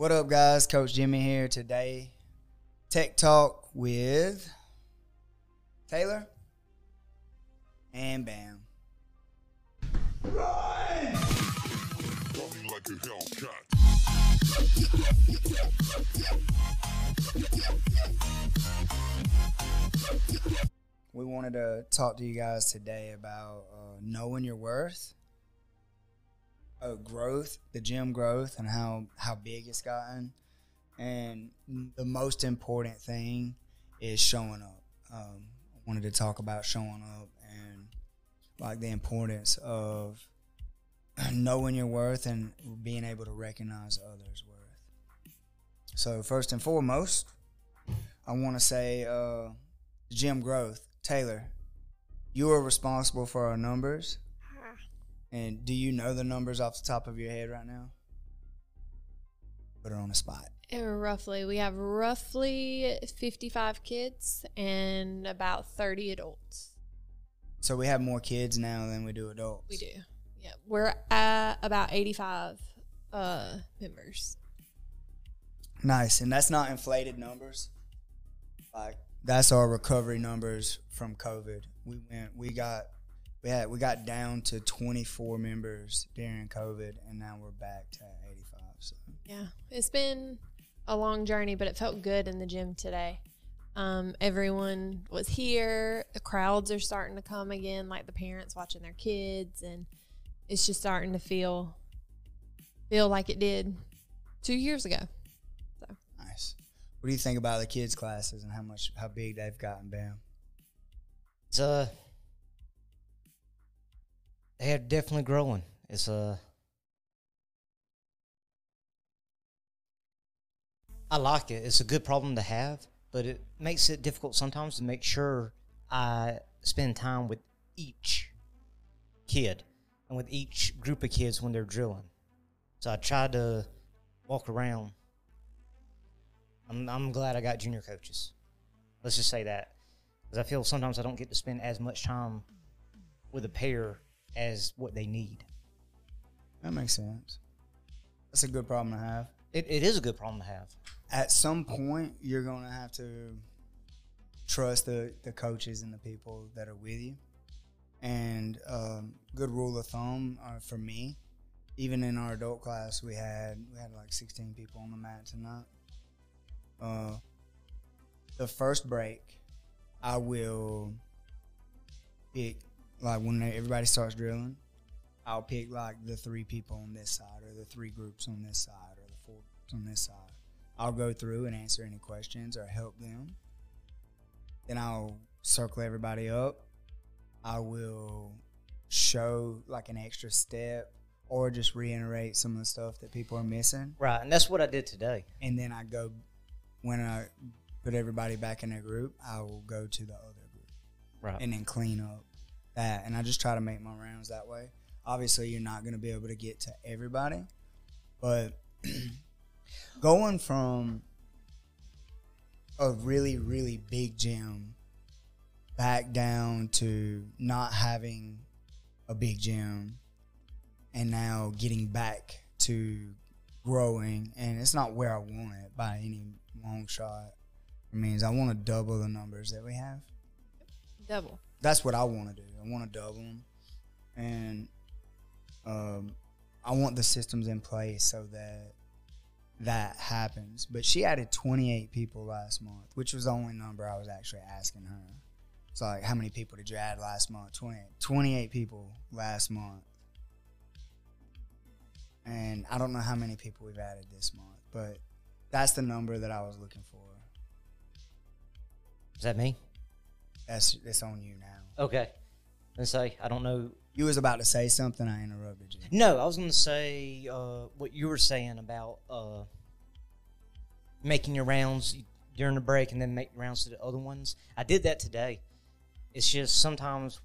What up, guys? Coach Jimmy here today. Tech Talk with Taylor and Bam. Run! We wanted to talk to you guys today about uh, knowing your worth, uh, growth, the gym growth, and how how big it's gotten. And the most important thing is showing up. Um, I wanted to talk about showing up and like the importance of knowing your worth and being able to recognize others' worth. So first and foremost, I want to say uh, gym growth. Taylor, you are responsible for our numbers. And do you know the numbers off the top of your head right now? Put it on the spot. Uh, roughly, we have roughly 55 kids and about 30 adults. So we have more kids now than we do adults. We do. Yeah. We're at about 85 uh, members. Nice. And that's not inflated numbers. Like that's our recovery numbers from COVID. We went we got we had we got down to 24 members during COVID and now we're back to 85. So Yeah. It's been a long journey, but it felt good in the gym today. Um, everyone was here. The crowds are starting to come again, like the parents watching their kids, and it's just starting to feel feel like it did two years ago. So nice. What do you think about the kids classes and how much how big they've gotten, Bam? It's uh they're definitely growing. It's uh I like it. It's a good problem to have, but it makes it difficult sometimes to make sure I spend time with each kid and with each group of kids when they're drilling. So I try to walk around. I'm I'm glad I got junior coaches. Let's just say that because I feel sometimes I don't get to spend as much time with a pair as what they need. That makes sense. That's a good problem to have. It, it is a good problem to have. At some point, you're going to have to trust the, the coaches and the people that are with you. And um, good rule of thumb uh, for me, even in our adult class, we had we had like 16 people on the mat tonight. Uh, the first break, I will pick like when everybody starts drilling. I'll pick like the three people on this side, or the three groups on this side, or the four groups on this side. I'll go through and answer any questions or help them. Then I'll circle everybody up. I will show like an extra step or just reiterate some of the stuff that people are missing. Right, and that's what I did today. And then I go when I put everybody back in their group, I will go to the other group Right. and then clean up that. And I just try to make my rounds that way. Obviously, you're not going to be able to get to everybody, but going from a really, really big gym back down to not having a big gym and now getting back to growing and it's not where I want it by any long shot. It means I want to double the numbers that we have double. That's what I want to do. I want to double them, and um, I want the systems in place so that that happens. But she added 28 people last month, which was the only number I was actually asking her. It's like, how many people did you add last month? 28. 28 people last month. And I don't know how many people we've added this month, but that's the number that I was looking for. Is that me? That's it's on you now. Okay. And say I don't know. You was about to say something. I interrupted you. No, I was going to say uh, what you were saying about uh, making your rounds during the break and then make rounds to the other ones. I did that today. It's just sometimes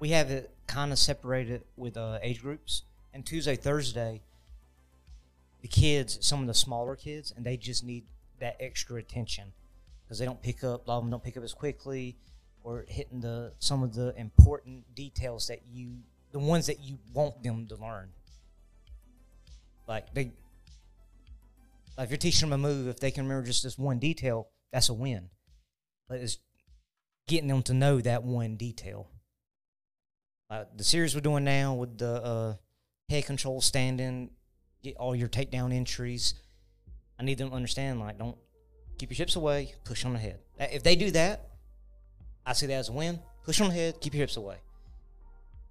we have it kind of separated with uh, age groups. And Tuesday, Thursday, the kids, some of the smaller kids, and they just need that extra attention because they don't pick up. A lot of them don't pick up as quickly, or hitting the some of the important details that you, the ones that you want them to learn. Like they, Like if you're teaching them a move, if they can remember just this one detail, that's a win. But it's getting them to know that one detail. The series we're doing now with the uh, head control standing, get all your takedown entries. I need them to understand like don't keep your hips away, push on the head. If they do that, I see that as a win. Push on the head, keep your hips away.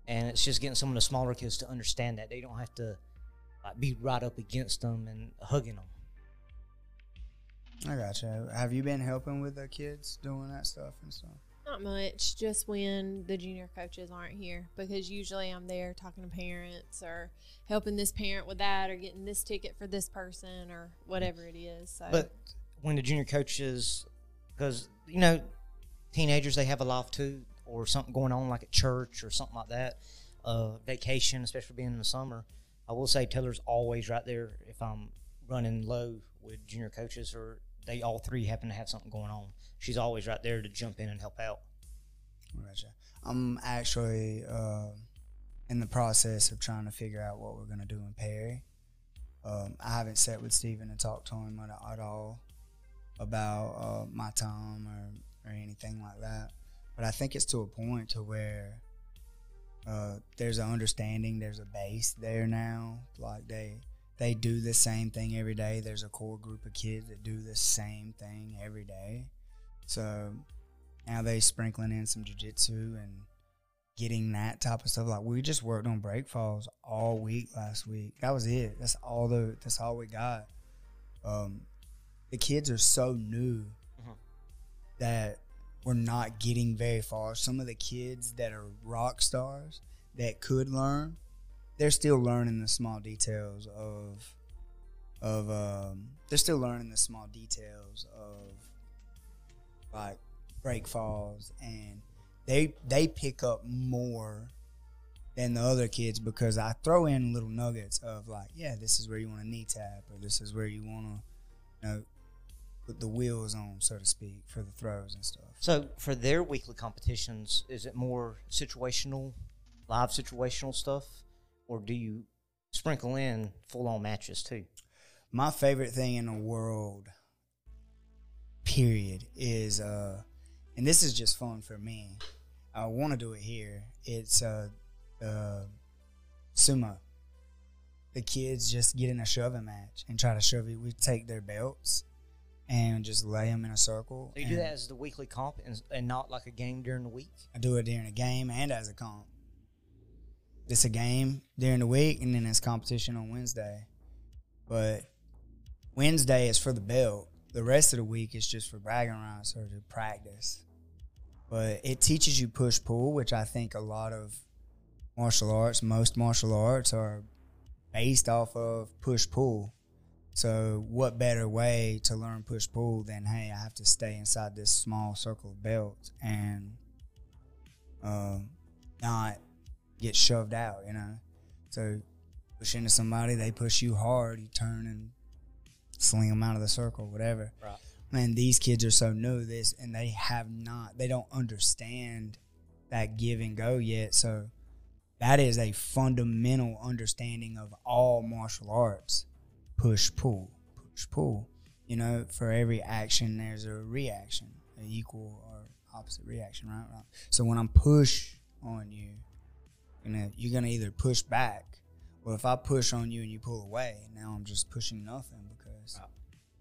And it's just getting some of the smaller kids to understand that they don't have to like, be right up against them and hugging them. I gotcha. Have you been helping with the kids doing that stuff and stuff? Not much, just when the junior coaches aren't here because usually I'm there talking to parents or helping this parent with that or getting this ticket for this person or whatever it is. So But when the junior coaches, because you know, teenagers they have a life too, or something going on like at church or something like that, uh, vacation, especially being in the summer. I will say Taylor's always right there if I'm running low with junior coaches or they all three happen to have something going on. She's always right there to jump in and help out. Gotcha. I'm actually uh, in the process of trying to figure out what we're gonna do in Perry. Um, I haven't sat with Steven and talked to him at, at all about uh, my time or, or anything like that. But I think it's to a point to where uh, there's an understanding, there's a base there now. Like they they do the same thing every day. There's a core group of kids that do the same thing every day. So now they sprinkling in some jujitsu and getting that type of stuff. Like we just worked on break falls all week last week. That was it. That's all the that's all we got. Um, the kids are so new. That we're not getting very far. Some of the kids that are rock stars that could learn, they're still learning the small details of of um, they're still learning the small details of like break falls and they they pick up more than the other kids because I throw in little nuggets of like, yeah, this is where you want to knee tap or this is where you want to, you know, put the wheels on, so to speak, for the throws and stuff. So for their weekly competitions, is it more situational, live situational stuff, or do you sprinkle in full on matches too? My favorite thing in the world, period, is uh, and this is just fun for me. I want to do it here. It's uh, uh, sumo. The kids just get in a shoving match and try to shove it. We take their belts and just lay them in a circle. So you do that as the weekly comp and, and not like a game during the week? I do it during a game and as a comp. It's a game during the week and then it's competition on Wednesday. But Wednesday is for the belt. The rest of the week is just for bragging rights or to practice. But it teaches you push pull, which I think a lot of martial arts, most martial arts are based off of push pull. So, what better way to learn push pull than hey, I have to stay inside this small circle of belts and um, not get shoved out, you know? So, push into somebody, they push you hard, you turn and sling them out of the circle, whatever. Right. Man, these kids are so new to this and they have not, they don't understand that give and go yet. So, that is a fundamental understanding of all martial arts push pull push pull you know for every action there's a reaction an equal or opposite reaction right, right. so when i'm push on you you know you're gonna either push back or if i push on you and you pull away now i'm just pushing nothing because Right.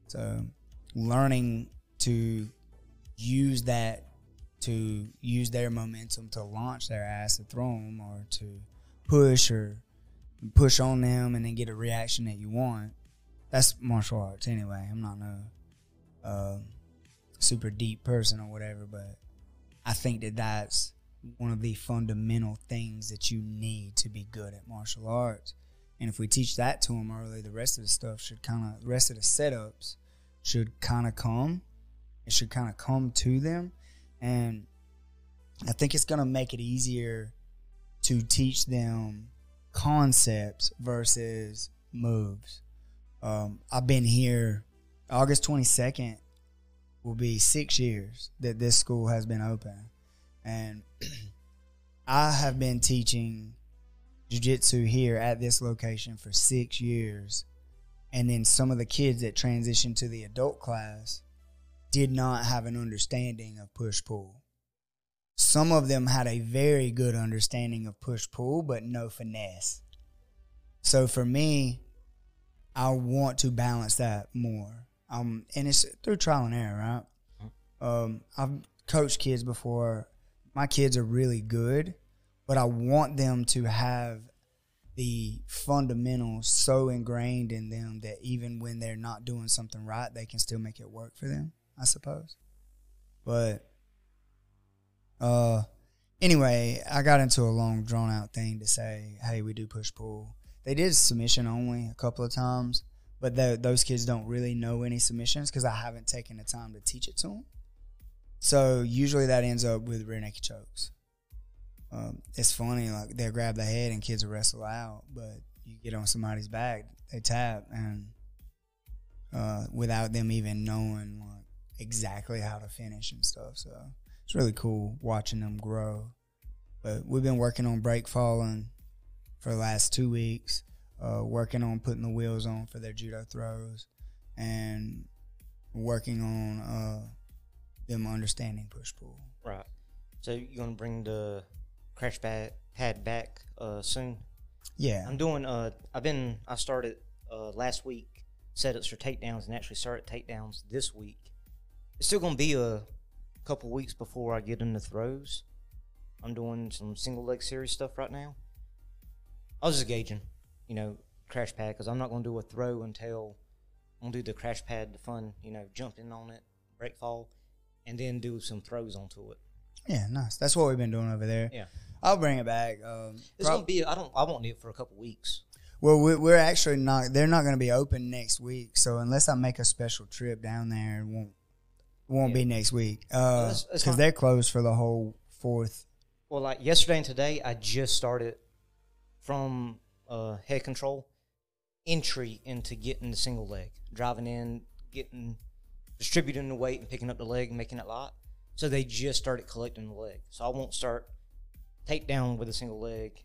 so learning to use that to use their momentum to launch their ass to throw them or to push or push on them and then get a reaction that you want. That's martial arts anyway. I'm not no uh, super deep person or whatever, but I think that that's one of the fundamental things that you need to be good at martial arts. And if we teach that to them early, the rest of the stuff should kind of, the rest of the setups should kind of come. It should kind of come to them. And I think it's going to make it easier to teach them concepts versus moves. Um, I've been here August 22nd will be six years that this school has been open. And I have been teaching jiu-jitsu here at this location for six years and then some of the kids that transitioned to the adult class did not have an understanding of push pull. Some of them had a very good understanding of push pull, but no finesse. So for me, I want to balance that more. Um, and it's through trial and error, right? Um, I've coached kids before. My kids are really good, but I want them to have the fundamentals so ingrained in them that even when they're not doing something right, they can still make it work for them, I suppose. But uh anyway, I got into a long drawn out thing to say, hey, we do push pull. They did submission only a couple of times, but the, those kids don't really know any submissions because I haven't taken the time to teach it to them. So usually that ends up with rear naked chokes. Um, it's funny, like they'll grab the head and kids will wrestle out, but you get on somebody's back, they tap, and uh, without them even knowing like exactly how to finish and stuff. So it's really cool watching them grow. But we've been working on break falling for the last two weeks, uh, working on putting the wheels on for their judo throws, and working on uh, them understanding push pull. Right. So you're gonna bring the crash pad pad back uh, soon. Yeah, I'm doing. Uh, I've been. I started uh, last week setups for takedowns and actually started takedowns this week. It's still gonna be a couple weeks before I get into throws. I'm doing some single leg series stuff right now. I was just gauging, you know, crash pad because I'm not gonna do a throw until I'm gonna do the crash pad, the fun, you know, jumping on it, break fall, and then do some throws onto it. yeah, nice. That's what we've been doing over there. Yeah. I'll bring it back. Um, It's prob- gonna be. I don't. I won't need it for a couple weeks. Well, we- we're actually not. They're not going to be open next week. So unless I make a special trip down there, it won't won't be next week because it's they're closed for the whole fourth. Well, like yesterday and today, I just started from uh, head control entry into getting the single leg, driving in, getting distributing the weight and picking up the leg and making it light. So they just started collecting the leg. So I won't start takedown with a single leg.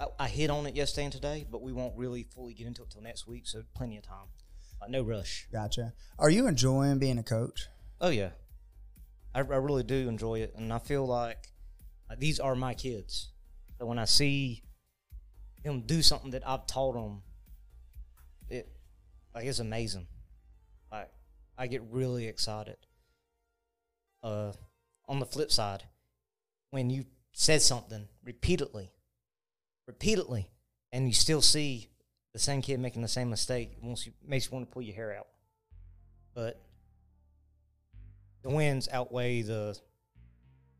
I, I hit on it yesterday and today, but we won't really fully get into it till next week. So plenty of time. Like, no rush. Gotcha. Are you enjoying being a coach? Oh yeah, I, I really do enjoy it, and I feel like uh, these are my kids. So when I see them do something that I've taught him, it like it's amazing. Like I get really excited. Uh, on the flip side, when you said something repeatedly, repeatedly, and you still see the same kid making the same mistake, it you, makes you want to pull your hair out. But the wins outweigh the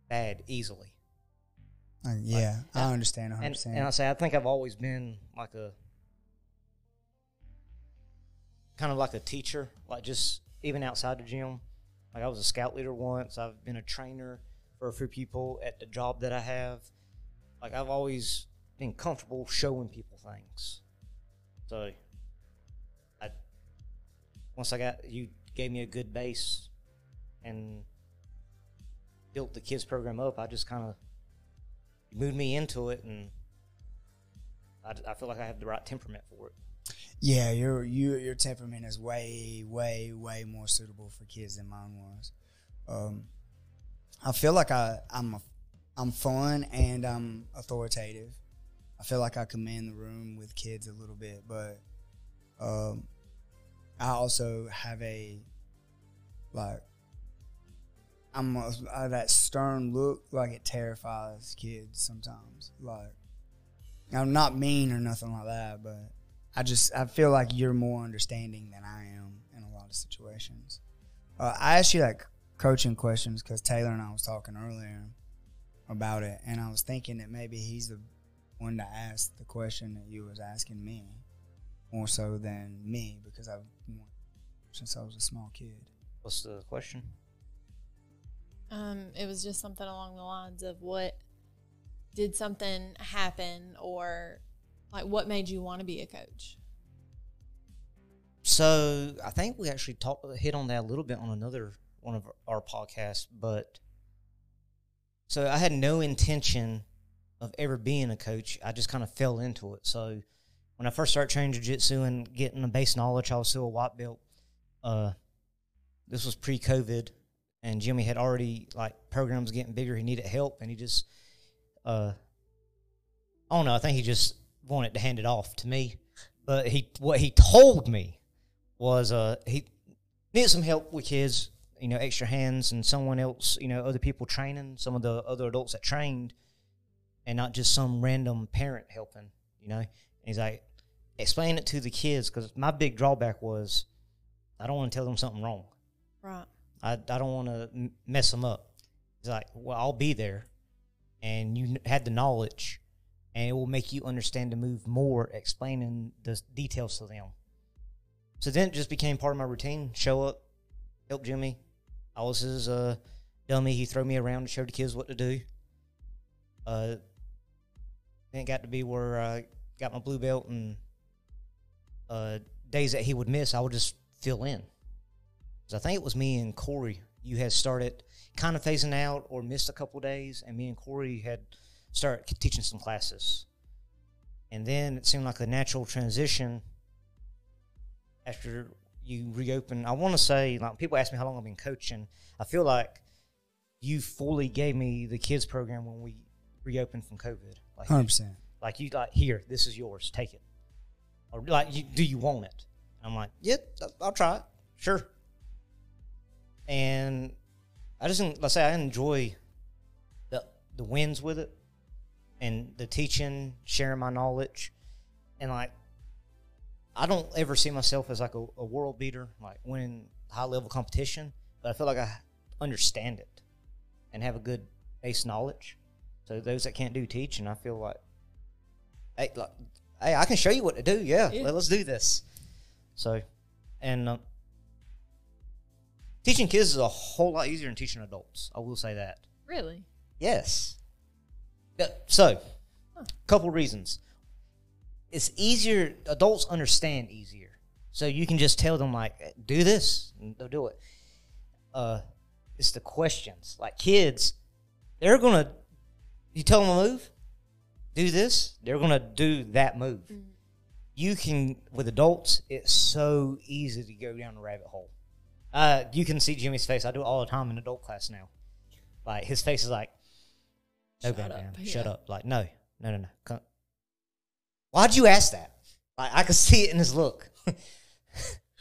bad easily. Uh, yeah, I yeah. understand 100. And, and I say I think I've always been like a kind of like a teacher, like just even outside the gym. Like I was a scout leader once. I've been a trainer for a few people at the job that I have. Like I've always been comfortable showing people things. So I once I got you gave me a good base and built the kids program up, I just kind of moved me into it, and I, I feel like I have the right temperament for it. Yeah, your you your temperament is way, way, way more suitable for kids than mine was. Um, I feel like I I'm a, I'm fun and I'm authoritative. I feel like I command the room with kids a little bit, but um, I also have a like I'm a, uh, that stern look like it terrifies kids sometimes. Like I'm not mean or nothing like that, but I just I feel like you're more understanding than I am in a lot of situations. Uh, I asked you like coaching questions because Taylor and I was talking earlier about it, and I was thinking that maybe he's the one to ask the question that you was asking me more so than me because I've since I was a small kid. What's the question? Um, it was just something along the lines of what did something happen or like what made you want to be a coach? So I think we actually talked hit on that a little bit on another one of our podcasts, but so I had no intention of ever being a coach. I just kind of fell into it. So when I first started training jiu-jitsu and getting the base knowledge, I was still a white belt. Uh, this was pre-COVID, and Jimmy had already like programs getting bigger. He needed help, and he just, uh, I don't know. I think he just wanted to hand it off to me. But he, what he told me was, uh, he needed some help with kids, you know, extra hands and someone else, you know, other people training, some of the other adults that trained, and not just some random parent helping, you know. And he's like, explain it to the kids because my big drawback was I don't want to tell them something wrong. Right. I, I don't want to mess them up. He's like, well, I'll be there, and you had the knowledge, and it will make you understand the move more, explaining the details to them. So then it just became part of my routine. Show up, help Jimmy. I was his uh, dummy. He throw me around to show the kids what to do. Uh, then it got to be where I got my blue belt, and uh, days that he would miss, I would just fill in. I think it was me and Corey. You had started kind of phasing out or missed a couple days, and me and Corey had started teaching some classes. And then it seemed like a natural transition after you reopen. I want to say, like people ask me how long I've been coaching. I feel like you fully gave me the kids program when we reopened from COVID. Like, Hundred percent. like you like here, this is yours, take it. Or like, you, do you want it? I'm like, yeah, I'll try it, sure. And I just, let's say, I enjoy the the wins with it, and the teaching, sharing my knowledge, and like, I don't ever see myself as like a, a world beater, like winning high level competition, but I feel like I understand it and have a good base knowledge. So those that can't do teach, and I feel like, hey, like, hey, I can show you what to do. Yeah, Yeah. let, us do this. So, and uh, teaching kids is a whole lot easier than teaching adults. I will say that. Really? Yes. So, couple reasons. It's easier. Adults understand easier, so you can just tell them like, "Do this," and they'll do it. Uh, it's the questions. Like kids, they're gonna. You tell them a move, do this. They're gonna do that move. You can with adults. It's so easy to go down a rabbit hole. Uh, you can see Jimmy's face. I do it all the time in adult class now. Like his face is like, no, Shut up, Bam, shut yeah. up. Like, no, no, no, no. Come. Why'd you ask that? Like, I could see it in his look.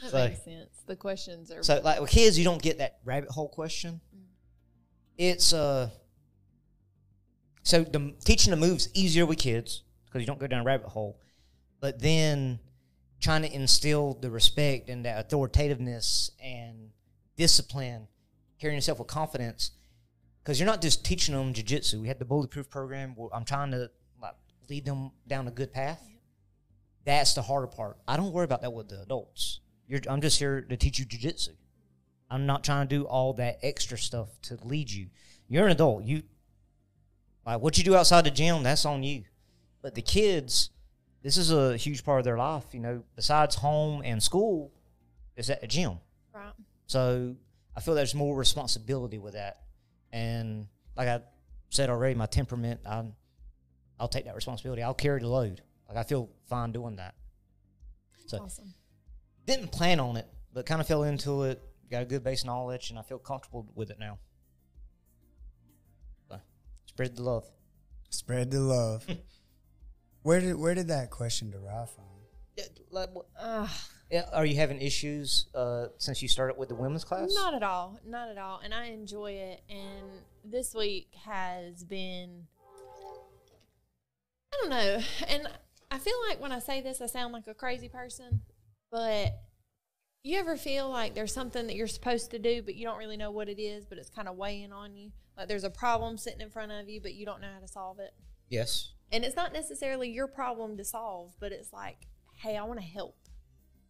That So- makes sense. The questions are so, like with kids, you don't get that rabbit hole question. It's uh. So the teaching the moves easier with kids because you don't go down a rabbit hole, but then trying to instill the respect and that authoritativeness and discipline, carrying yourself with confidence, because you're not just teaching them jujitsu. We had the bulletproof program. I'm trying to like lead them down a good path. That's the harder part. I don't worry about that with the adults. You're, I'm just here to teach you jujitsu. I'm not trying to do all that extra stuff to lead you. You're an adult. You like what you do outside the gym. That's on you. But the kids, this is a huge part of their life. You know, besides home and school, is at the gym. right. So I feel there's more responsibility with that. And like I said already, my temperament, I, I'll take that responsibility. I'll carry the load. Like I feel fine doing that. So Awesome. didn't plan on it, but kind of fell into it. Got a good base knowledge, and I feel comfortable with it now. So, spread the love. Spread the love. where did where did that question derive from? Yeah, like, what- Ugh. yeah, are you having issues uh, since you started with the women's class? Not at all. Not at all. And I enjoy it. And this week has been, I don't know. And I feel like when I say this, I sound like a crazy person. But you ever feel like there's something that you're supposed to do, but you don't really know what it is, but it's kind of weighing on you? Like there's a problem sitting in front of you, but you don't know how to solve it. Yes. And it's not necessarily your problem to solve, but it's like, hey, I want to help.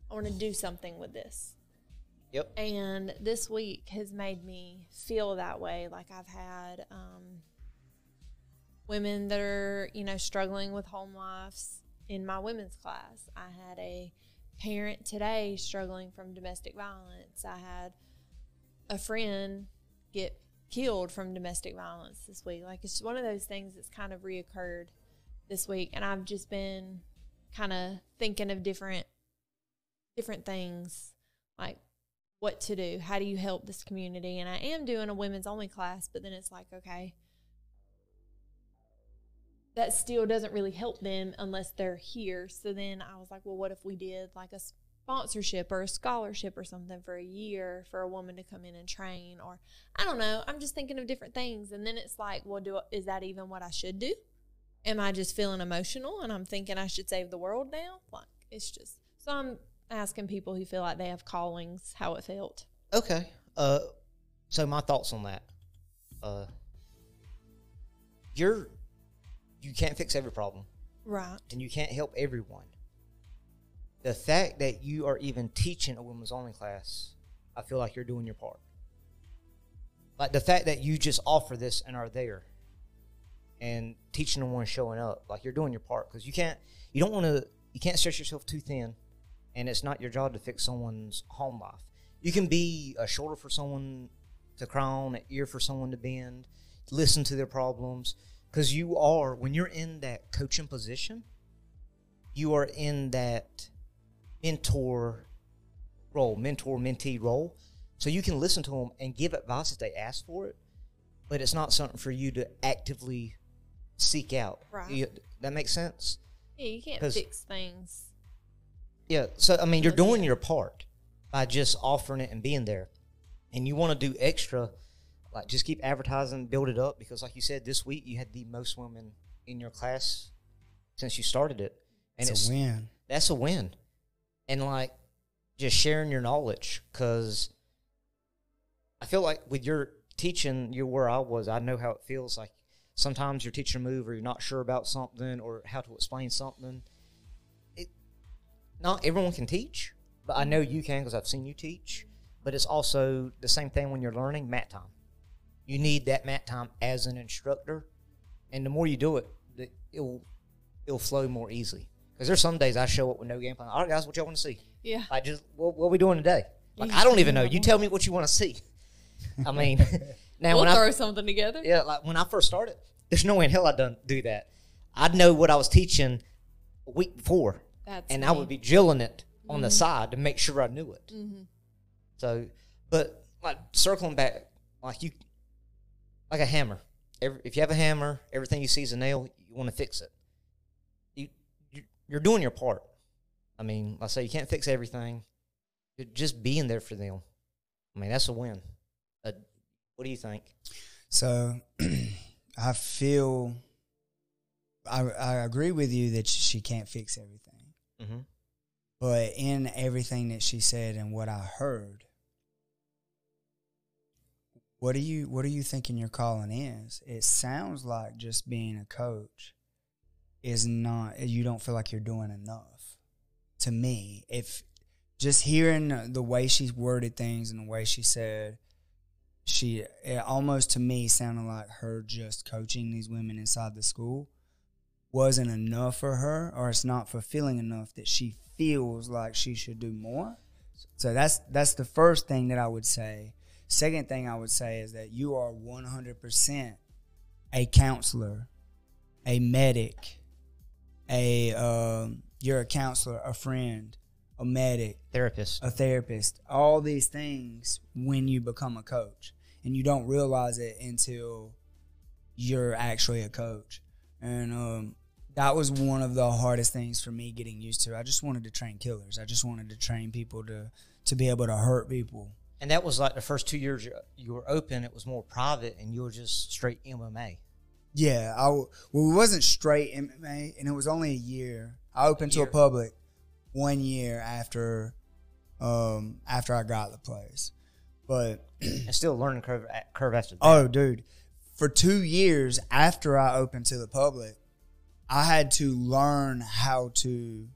I want to do something with this. Yep. And this week has made me feel that way. Like I've had um, women that are, you know, struggling with home lives in my women's class. I had a parent today struggling from domestic violence. I had a friend get killed from domestic violence this week. Like it's one of those things that's kind of reoccurred this week. And I've just been kind of thinking of different different things like what to do. How do you help this community? And I am doing a women's only class, but then it's like, okay, that still doesn't really help them unless they're here. So then I was like, well, what if we did like a sponsorship or a scholarship or something for a year for a woman to come in and train or I don't know. I'm just thinking of different things and then it's like, well, do is that even what I should do? Am I just feeling emotional and I'm thinking I should save the world now? Like it's just so I'm asking people who feel like they have callings how it felt. Okay. Uh, so my thoughts on that. Uh, you're you can't fix every problem, Right. and you can't help everyone. The fact that you are even teaching a women's only class, I feel like you're doing your part. Like the fact that you just offer this and are there, and teaching the one showing up, like you're doing your part because you can't, you don't want to, you can't stretch yourself too thin, and it's not your job to fix someone's home life. You can be a shoulder for someone to cry on, an ear for someone to bend, listen to their problems, because you are when you're in that coaching position, you are in that mentor role, mentor mentee role. So you can listen to them and give advice if they ask for it, but it's not something for you to actively seek out. Right. You- that makes sense. Yeah, you can't 'Cause- fix things. Yeah. So I mean, you're doing your part by just offering it and being there, and you want to do extra, like just keep advertising, build it up because, like you said, this week you had the most women in your class since you started it, and it's, a win. that's a win. And like just sharing your knowledge because I feel like with your teaching, you're where I was. I know how it feels like sometimes you're teaching a move or you're not sure about something or how to explain something. It not everyone can teach, but I know you can because I've seen you teach. But it's also the same thing when you're learning mat time. You need that mat time as an instructor, and the more you do it, the, it'll it'll flow more easily. Because there's some days I show up with no game plan. All right, guys, what y'all want to see? Yeah. I just what, what we doing today? Like, I don't even know. You tell me what you want to see. I mean, now we'll when I throw something together. yeah, like when I first started, there's no way in hell I'd done do that. I'd know what I was teaching a week before, That's and me. I would be drilling it on Mm-hmm. the side to make sure I knew it. So, but like circling back, like you, like a hammer. Every, if you have a hammer, everything you see is a nail. You want to fix it. You, you you're doing your part. I mean, I say you can't fix everything. Just being there for them. I mean, that's a win. What do you think? So I feel I I agree with you that she can't fix everything. Mm-hmm. But in everything that she said and what I heard, what do you what are you thinking your calling is? It sounds like just being a coach is not you don't feel like you're doing enough. To me, if just hearing the way she worded things and the way she said she it almost to me sounded like her just coaching these women inside the school wasn't enough for her or it's not fulfilling enough that she feels like she should do more so that's that's the first thing that i would say second thing i would say is that you are 100% a counselor a medic a um, you're a counselor a friend a medic Therapist. a therapist, all these things when you become a coach. And you don't realize it until you're actually a coach. And um, that was one of the hardest things for me getting used to. I just wanted to train killers. I just wanted to train people to to be able to hurt people. And that was like the first two years you- were open. It was more private, and you were just straight MMA. Yeah, I well, it wasn't straight MMA, and it was only a year. I opened to a public one year after um, after I got the place, but and still a learning curve curve after that. Oh, dude. For two years after I opened to the public, I had to learn how to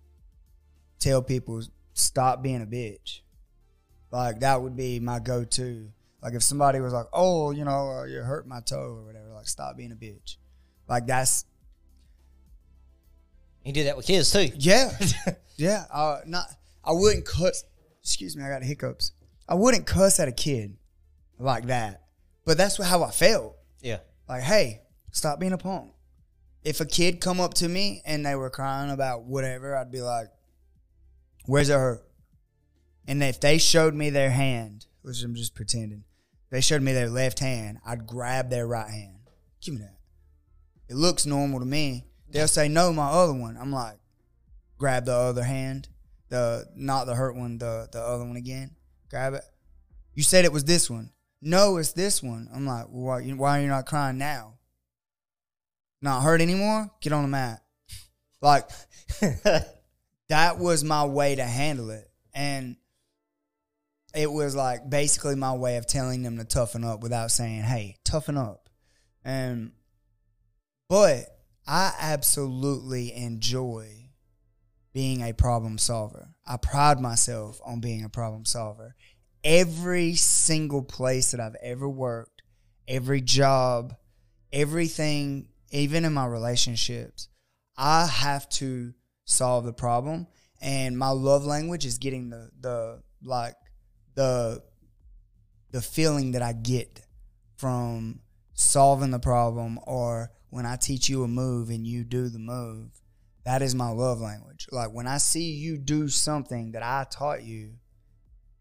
tell people stop being a bitch. Like that would be my go-to. Like if somebody was like, "Oh, you know, uh, you hurt my toe or whatever," like stop being a bitch. Like that's You did that with kids too. yeah, yeah. Uh, not I wouldn't cuss. Excuse me, I got hiccups. I wouldn't cuss at a kid like that. But that's how I felt. Yeah. Like, hey, stop being a punk. if a kid come up to me and they were crying about whatever, I'd be like, "Where's it hurt?" And if they showed me their hand, which I'm just pretending, they showed me their left hand, I'd grab their right hand. Give me that. It looks normal to me. They'll say, "No, my other one." I'm like, grab the other hand, the not the hurt one, the the other one again. Grab it. You said it was this one. No, it's this one. I'm like, why, why are you not crying now? Not hurt anymore? Get on the mat. Like, that was my way to handle it. And it was like basically my way of telling them to toughen up without saying, hey, toughen up. And, but I absolutely enjoy being a problem solver. I pride myself on being a problem solver every single place that I've ever worked, every job, everything, even in my relationships, I have to solve the problem. And my love language is getting the the like the the feeling that I get from solving the problem or when I teach you a move and you do the move. That is my love language. Like when I see you do something that I taught you,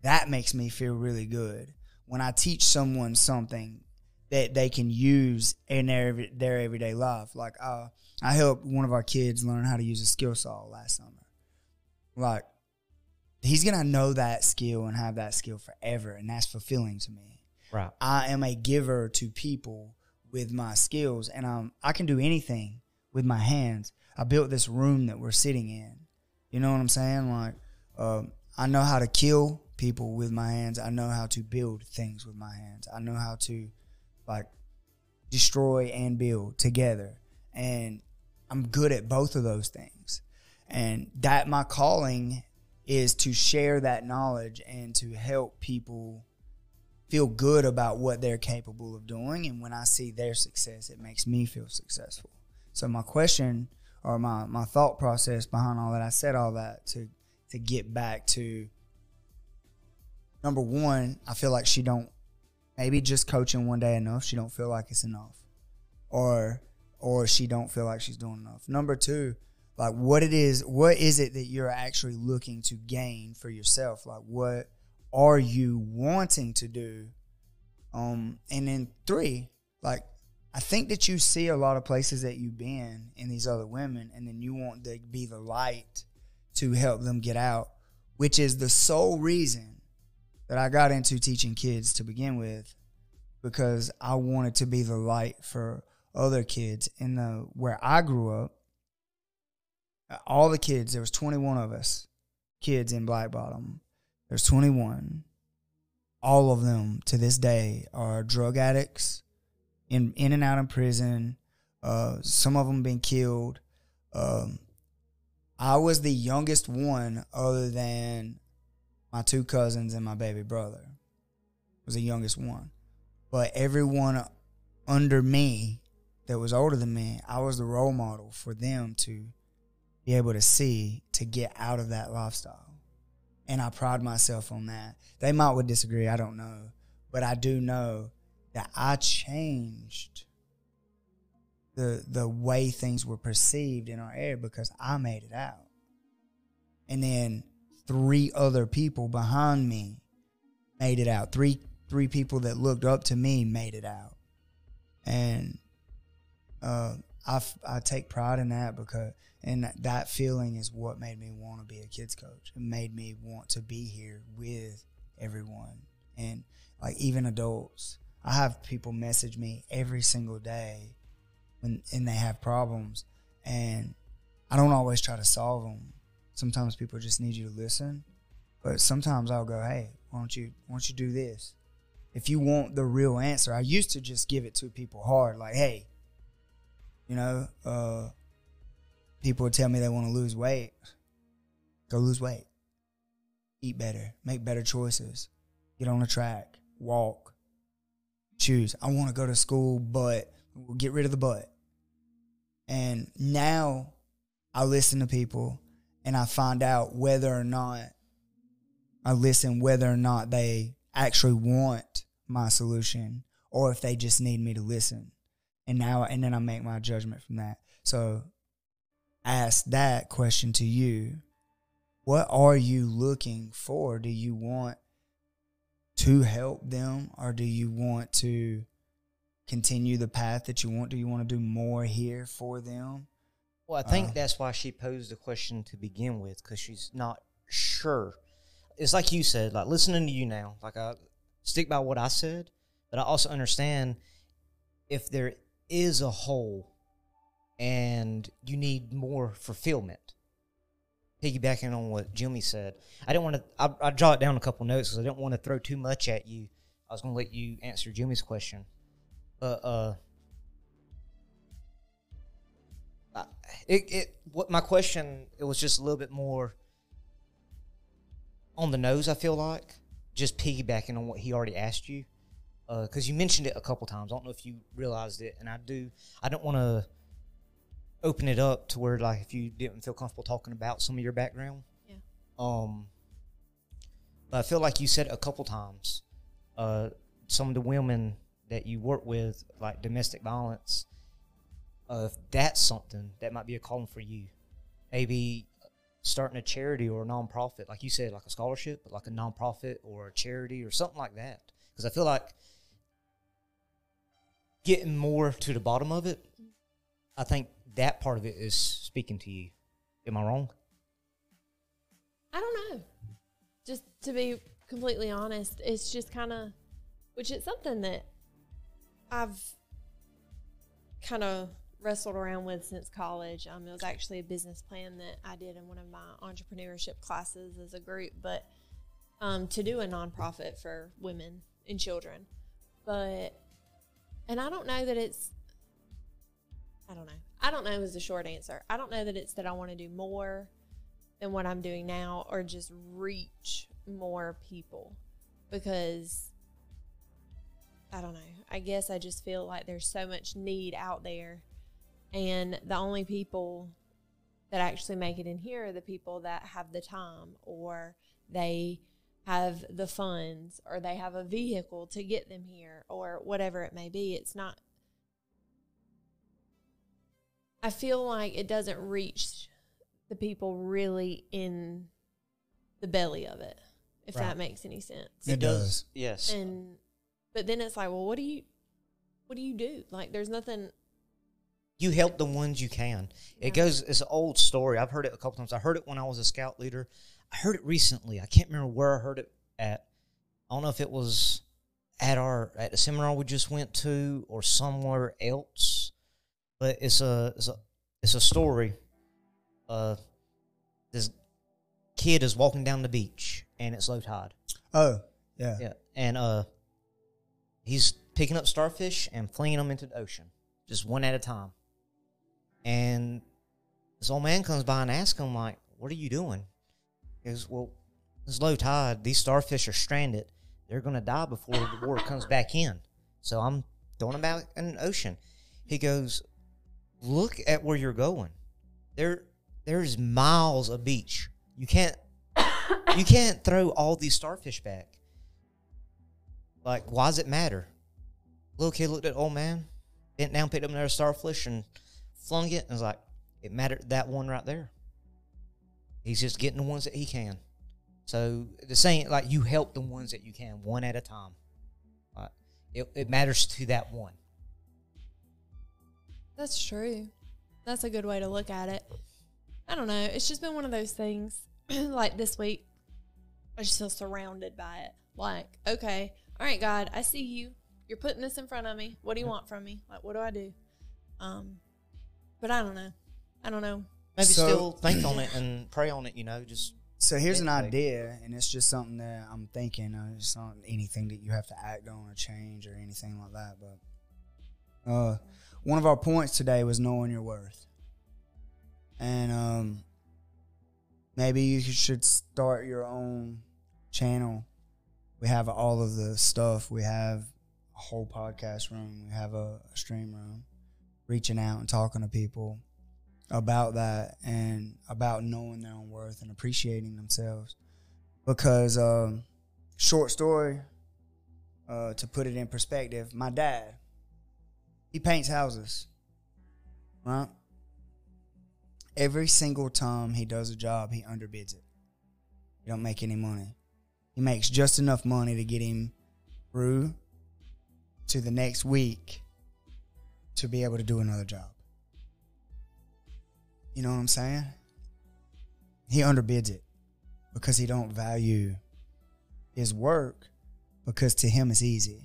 that makes me feel really good. When I teach someone something that they can use in their their everyday life, like uh, I helped one of our kids learn how to use a skill saw last summer. Like he's gonna know that skill and have that skill forever, and that's fulfilling to me. Right. I am a giver to people with my skills, and um, I can do anything with my hands. I built this room that we're sitting in. You know what I'm saying? Like, uh, I know how to kill people with my hands. I know how to build things with my hands. I know how to like destroy and build together. And I'm good at both of those things. And that my calling is to share that knowledge and to help people feel good about what they're capable of doing. And when I see their success, it makes me feel successful. So my question or my, my thought process behind all that, I said all that to to get back to number one, I feel like she don't maybe just coaching one day enough. She don't feel like it's enough, or or she don't feel like she's doing enough. Number two, like what it is, what is it that you're actually looking to gain for yourself? Like what are you wanting to do? Um, and then three, like I think that you see a lot of places that you've been in these other women, and then you want to be the light to help them get out, which is the sole reason that I got into teaching kids to begin with because I wanted to be the light for other kids in the where I grew up. All the kids, there was 21 of us kids in Black Bottom. There's 21. All of them to this day are drug addicts, in in and out of prison. Uh, some of them been killed. Um, I was the youngest one, other than my two cousins and my baby brother was the youngest one. But everyone under me that was older than me, I was the role model for them to be able to see to get out of that lifestyle. And I pride myself on that. They might would disagree, I don't know. But I do know that I changed the the way things were perceived in our area because I made it out. And then three other people behind me made it out. Three three people that looked up to me made it out, and uh, I I take pride in that because and that feeling is what made me want to be a kids coach. It made me want to be here with everyone and like even adults. I have people message me every single day when and they have problems and I don't always try to solve them Sometimes people just need you to listen. But sometimes I'll go, hey, why don't you why don't you do this? If you want the real answer, I used to just give it to people hard, like, hey, you know, uh, people would tell me they want to lose weight. Go lose weight. Eat better. Make better choices. Get on the track. Walk. Choose. I want to go to school, but we'll get rid of the but. And now I listen to people and I find out whether or not I listen, whether or not they actually want my solution or if they just need me to listen. And now, and then I make my judgment from that. So, ask that question to you. What are you looking for? Do you want to help them or do you want to continue the path that you want? Do you want to do more here for them? Well, I think Uh, that's why she posed the question to begin with because she's not sure. It's like you said, like listening to you now, like I stick by what I said, but I also understand if there is a hole and you need more fulfillment. Piggybacking on what Jimmy said, I didn't want to. I, I jotted down a couple notes because I didn't want to throw too much at you. I was going to let you answer Jimmy's question, but uh, it it what my question it was just a little bit more on the nose. I feel like just piggybacking on what he already asked you because you mentioned it a couple times. I don't know if you realized it, and I do. I don't want to open it up to where like if you didn't feel comfortable talking about some of your background. Yeah. Um. But I feel like you said a couple times. Uh, some of the women that you work with, like domestic violence, if that's something that might be a calling for you, maybe starting a charity or a nonprofit, like you said, like a scholarship, but like a nonprofit or a charity or something like that. Because I feel like getting more to the bottom of it, I think that part of it is speaking to you. Am I wrong? I don't know. Just to be completely honest, it's just kind of, which is something that I've kind of wrestled around with since college. Um, it was actually a business plan that I did in one of my entrepreneurship classes as a group, but um, to do a nonprofit for women and children. But, and I don't know that it's, I don't know. I don't know is the short answer. I don't know that it's that I want to do more than what I'm doing now or just reach more people because I don't know. I guess I just feel like there's so much need out there and the only people that actually make it in here are the people that have the time or they have the funds or they have a vehicle to get them here or whatever it may be. It's not I feel like it doesn't reach the people really in the belly of it, if Right. that makes any sense. It does. Yes. And but then it's like, well, what do you what do you do? Like there's nothing you help the ones you can. Yeah. It goes. It's an old story. I've heard it a couple times. I heard it when I was a scout leader. I heard it recently. I can't remember where I heard it at. I don't know if it was at our at the seminar we just went to or somewhere else. But it's a it's a it's a story. Uh, this kid is walking down the beach and it's low tide. Oh, yeah. Yeah, and uh, he's picking up starfish and flinging them into the ocean, just one at a time. And this old man comes by and asks him, like, "What are you doing?" He goes, "Well, it's low tide. These starfish are stranded. They're gonna die before the water comes back in. So I'm throwing them out in the ocean." He goes, "Look at where you're going. There, there's miles of beach. You can't, you can't throw all these starfish back." Like, why does it matter? Little kid looked at old man, bent down, picked up another starfish, and flung it, and was like, it mattered that one right there. He's just getting the ones that he can. So the saying, like, you help the ones that you can, one at a time. Like, it, it matters to that one. That's true. That's a good way to look at it. I don't know. It's just been one of those things. like this week, I just feel surrounded by it. Like, okay, all right, God, I see you. You're putting this in front of me. What do you want from me? Like, what do I do? Um, but I don't know. I don't know. Maybe So- still think on it and pray on it. You know, just So here's an idea, and it's just something that I'm thinking. Uh, it's not anything that you have to act on or change or anything like that. But uh, one of our points today was knowing your worth, and um, maybe you should start your own channel. We have all of the stuff. We have a whole podcast room. We have a, a stream room. Reaching out and talking to people about that and about knowing their own worth and appreciating themselves. Because, um, short story, uh, to put it in perspective, my dad, he paints houses, right? Every single time he does a job, he underbids it. He don't make any money. He makes just enough money to get him through to the next week to be able to do another job. You know what I'm saying? He underbids it because he don't value his work because to him it's easy.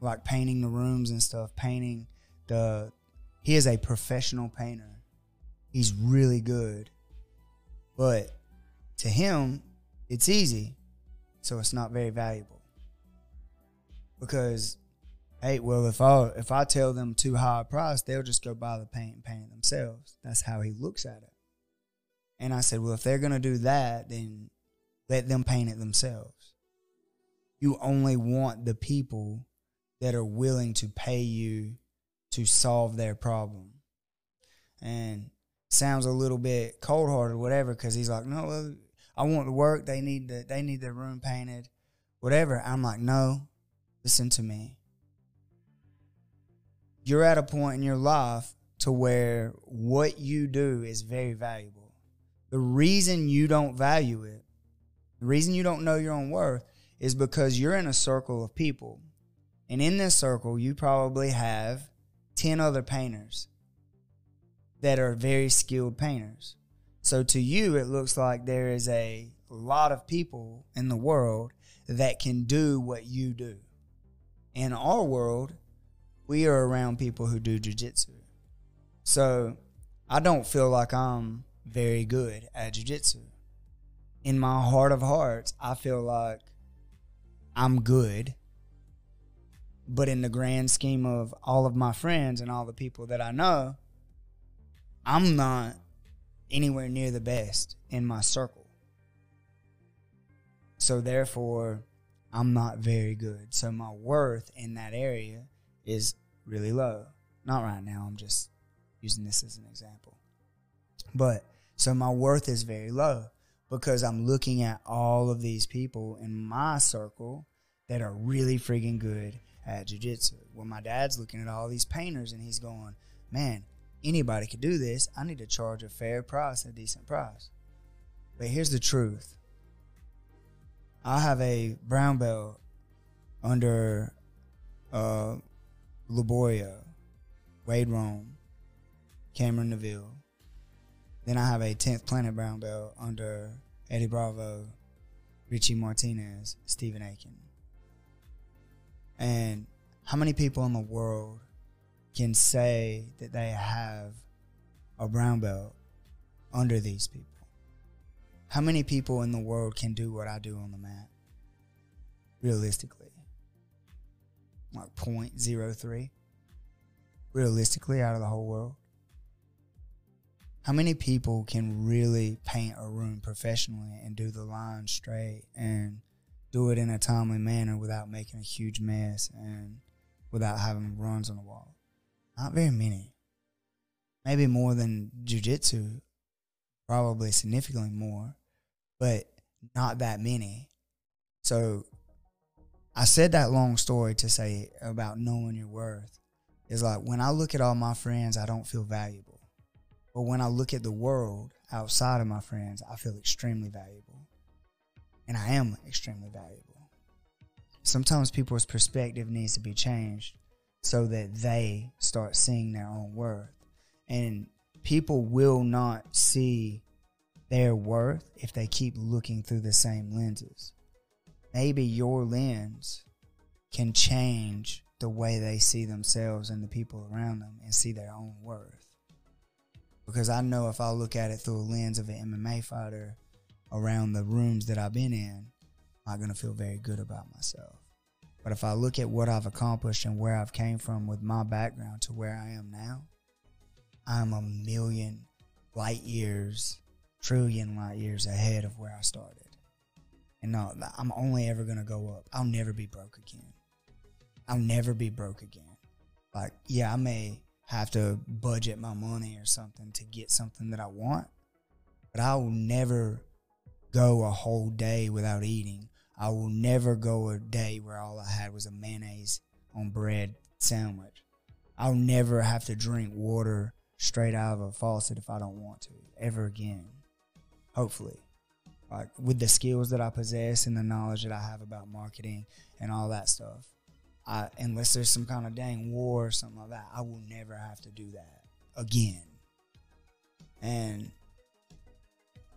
Like painting the rooms and stuff, painting the he is a professional painter. He's really good. But to him, it's easy, so it's not very valuable. Because hey, well if I if I tell them too high a price, they'll just go buy the paint and paint themselves. That's how he looks at it. And I said, Well, if they're gonna do that, then let them paint it themselves. You only want the people that are willing to pay you to solve their problem. And sounds a little bit cold hearted, whatever, because he's like, no, I want the work. They need the, they need their room painted, whatever. I'm like, no, listen to me. You're at a point in your life to where what you do is very valuable. The reason you don't value it, the reason you don't know your own worth is because you're in a circle of people. And in this circle, you probably have 10 other painters that are very skilled painters. So to you, it looks like there is a lot of people in the world that can do what you do. In our world, we are around people who do jujitsu. So I don't feel like I'm very good at jujitsu. In my heart of hearts, I feel like I'm good but in the grand scheme of all of my friends and all the people that I know, I'm not anywhere near the best in my circle. So therefore, I'm not very good. So my worth in that area is really low. Not right now, I'm just using this as an example. But so my worth is very low because I'm looking at all of these people in my circle that are really freaking good at jiu-jitsu. Well, my dad's looking at all these painters and he's going, man, anybody could do this. I need to charge a fair price, a decent price. But here's the truth. I have a brown belt under uh, Laboria, Wade Rome, Cameron Neville. Then I have a 10th Planet brown belt under Eddie Bravo, Richie Martinez, Stephen Aiken. And how many people in the world can say that they have a brown belt under these people? How many people in the world can do what I do on the mat? Realistically. Like 0.03. Realistically, out of the whole world. How many people can really paint a room professionally and do the lines straight and do it in a timely manner without making a huge mess and without having runs on the wall. Not very many. Maybe more than jujitsu, probably significantly more, but not that many. So I said that long story to say about knowing your worth. Is like when I look at all my friends, I don't feel valuable. But when I look at the world outside of my friends, I feel extremely valuable and I am extremely valuable. Sometimes people's perspective needs to be changed so that they start seeing their own worth. And people will not see their worth if they keep looking through the same lenses. Maybe your lens can change the way they see themselves and the people around them and see their own worth. Because I know if I look at it through a lens of an MMA fighter, around the rooms that I've been in, I'm not gonna feel very good about myself. But if I look at what I've accomplished and where I've came from with my background to where I am now, I'm a million light years, trillion light years ahead of where I started. And no, I'm only ever gonna go up. I'll never be broke again. I'll never be broke again. Like, yeah, I may have to budget my money or something to get something that I want, but I will never go a whole day without eating. I will never go a day where all I had was a mayonnaise on bread sandwich. I'll never have to drink water straight out of a faucet if I don't want to ever again. Hopefully. Like with the skills that I possess and the knowledge that I have about marketing and all that stuff. I unless there's some kind of dang war or something like that, I will never have to do that again. And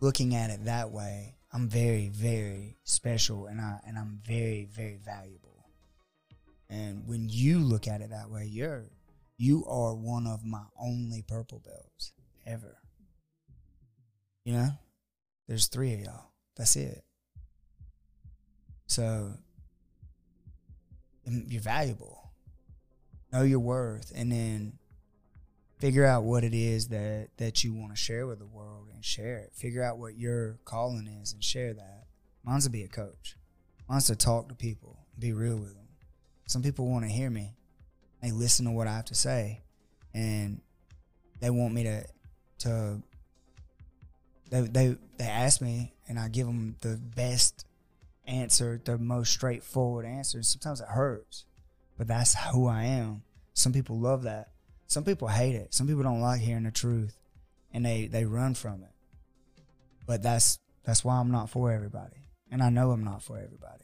looking at it that way, I'm very, very special and I and I'm very, very valuable. And when you look at it that way, you're you are one of my only purple belts ever. You know? There's three of y'all. That's it. So you're valuable. Know your worth and then figure out what it is that that you want to share with the world and share it. Figure out what your calling is and share that. Mine's to be a coach. Mine's to talk to people, be real with them. Some people want to hear me. They listen to what I have to say, and they want me to to. They they they ask me, and I give them the best answer, the most straightforward answer. Sometimes it hurts, but that's who I am. Some people love that. Some people hate it. Some people don't like hearing the truth, and they they run from it. But that's that's why I'm not for everybody, and I know I'm not for everybody.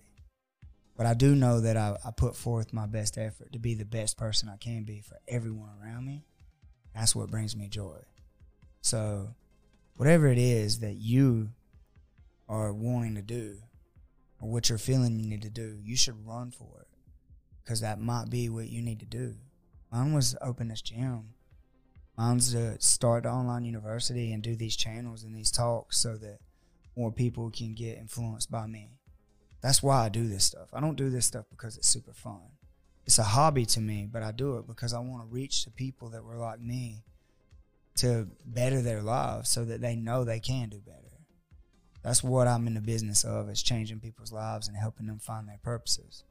But I do know that I, I put forth my best effort to be the best person I can be for everyone around me. That's what brings me joy. So, whatever it is that you are wanting to do, or what you're feeling you need to do, you should run for it, because that might be what you need to do. Mine was open this gym. Mine's to start the online university and do these channels and these talks so that more people can get influenced by me. That's why I do this stuff. I don't do this stuff because it's super fun. It's a hobby to me, but I do it because I want to reach the people that were like me to better their lives so that they know they can do better. That's what I'm in the business of is changing people's lives and helping them find their purposes.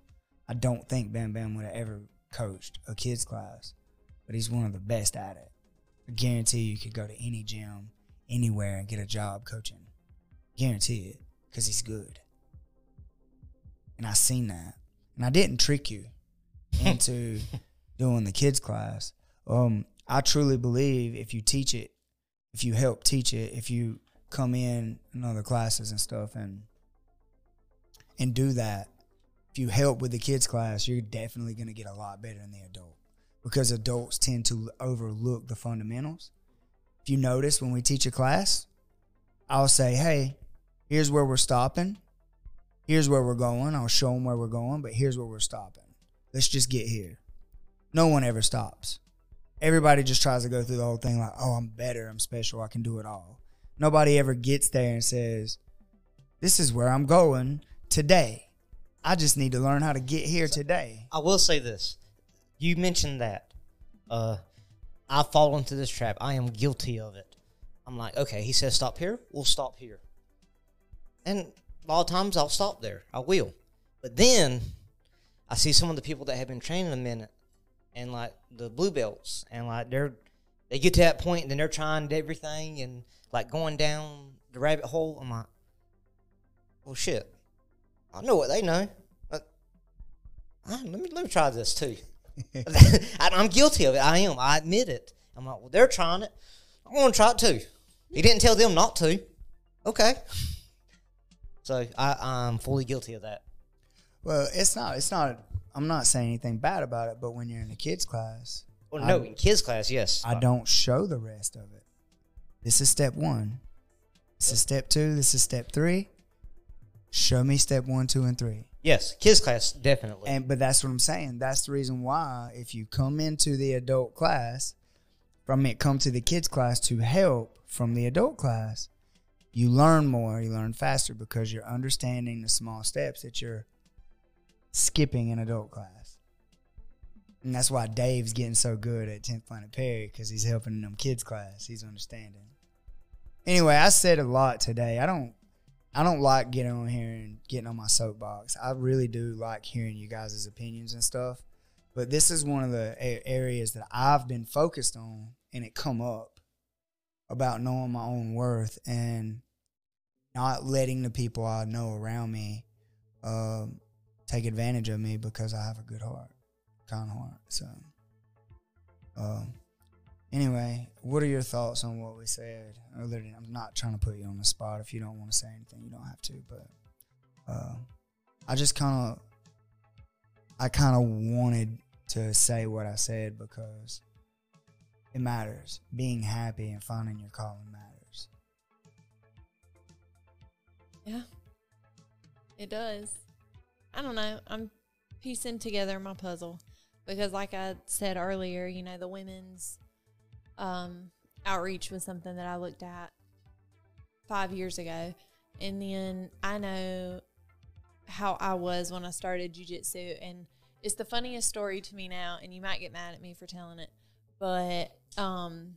I don't think Bam Bam would have ever coached a kids class, but he's one of the best at it. I guarantee you could go to any gym anywhere and get a job coaching. Guarantee it because he's good. And I seen that. And I didn't trick you into doing the kids class. Um, I truly believe if you teach it, if you help teach it, if you come in in other classes and stuff and and do that, if you help with the kids class, you're definitely going to get a lot better than the adult because adults tend to overlook the fundamentals. If you notice when we teach a class, I'll say, "Hey, here's where we're stopping here's where we're going. I'll show them where we're going, but here's where we're stopping. Let's just get here. No one ever stops. Everybody just tries to go through the whole thing like, oh, I'm better, I'm special, I can do it all. Nobody ever gets there and says, this is where I'm going today. I just need to learn how to get here today. I will say this. You mentioned that. Uh, I fall into this trap. I am guilty of it. I'm like, okay, he says stop here, we'll stop here. And a lot of times I'll stop there. I will. But then I see some of the people that have been training a minute and like the blue belts and like they're they get to that point and then they're trying everything and like going down the rabbit hole. I'm like, well shit. I know what they know. But, ah, let me let me try this too. I'm guilty of it. I am. I admit it. I'm like, well, they're trying it. I'm gonna try it too. He didn't tell them not to. Okay. So I, I'm fully guilty of that. Well, it's not. It's not. I'm not saying anything bad about it, but when you're in a kids class, Well, no, in kids class, yes. I don't show the rest of it. This is step one. This is step two. This is step three. Show me step one, two, and three. Yes, kids class definitely. And but that's what I'm saying. That's the reason why if you come into the adult class, from it come to the kids class to help from the adult class, you learn more, you learn faster because you're understanding the small steps that you're skipping an adult class. And that's why Dave's getting so good at 10th Planet Perry because he's helping in them kids class. He's understanding. Anyway, I said a lot today. I don't I don't like getting on here and getting on my soapbox. I really do like hearing you guys' opinions and stuff. But this is one of the areas that I've been focused on and it come up about knowing my own worth and not letting the people I know around me um, take advantage of me because I have a good heart, kind heart. So, um, anyway, what are your thoughts on what we said? Than I'm not trying to put you on the spot. If you don't want to say anything, you don't have to. But uh, I just kind of, I kind of wanted to say what I said because it matters. Being happy and finding your calling matters. Yeah. It does. I don't know. I'm piecing together my puzzle because, like I said earlier, you know, the women's um, outreach was something that I looked at five years ago. And then I know how I was when I started jujitsu. And it's the funniest story to me now. And you might get mad at me for telling it. But um,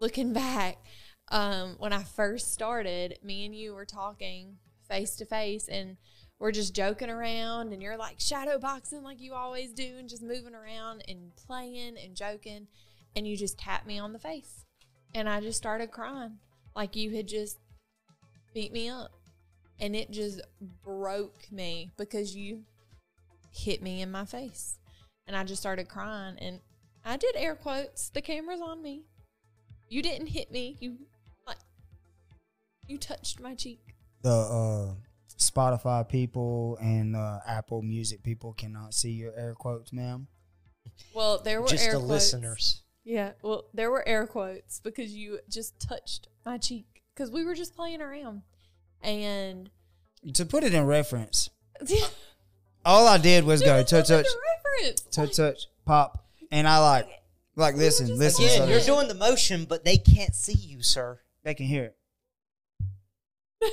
looking back, um, when I first started, me and you were talking face to face and we're just joking around and you're like shadow boxing like you always do and just moving around and playing and joking and you just tap me on the face. And I just started crying. Like you had just beat me up. And it just broke me because you hit me in my face. And I just started crying. And I did air quotes. The camera's on me. You didn't hit me. You like you touched my cheek. The uh, Spotify people and uh, Apple Music people cannot see your air quotes, ma'am. well there were Just air the quotes. listeners. Yeah, well, there were air quotes because you just touched my cheek because we were just playing around, and To put it in reference, all I did was go Dude, touch, touch, touch, touch, pop, and I like, like listen, listen. Again, you're doing the motion, but they can't see you, sir. they can hear it.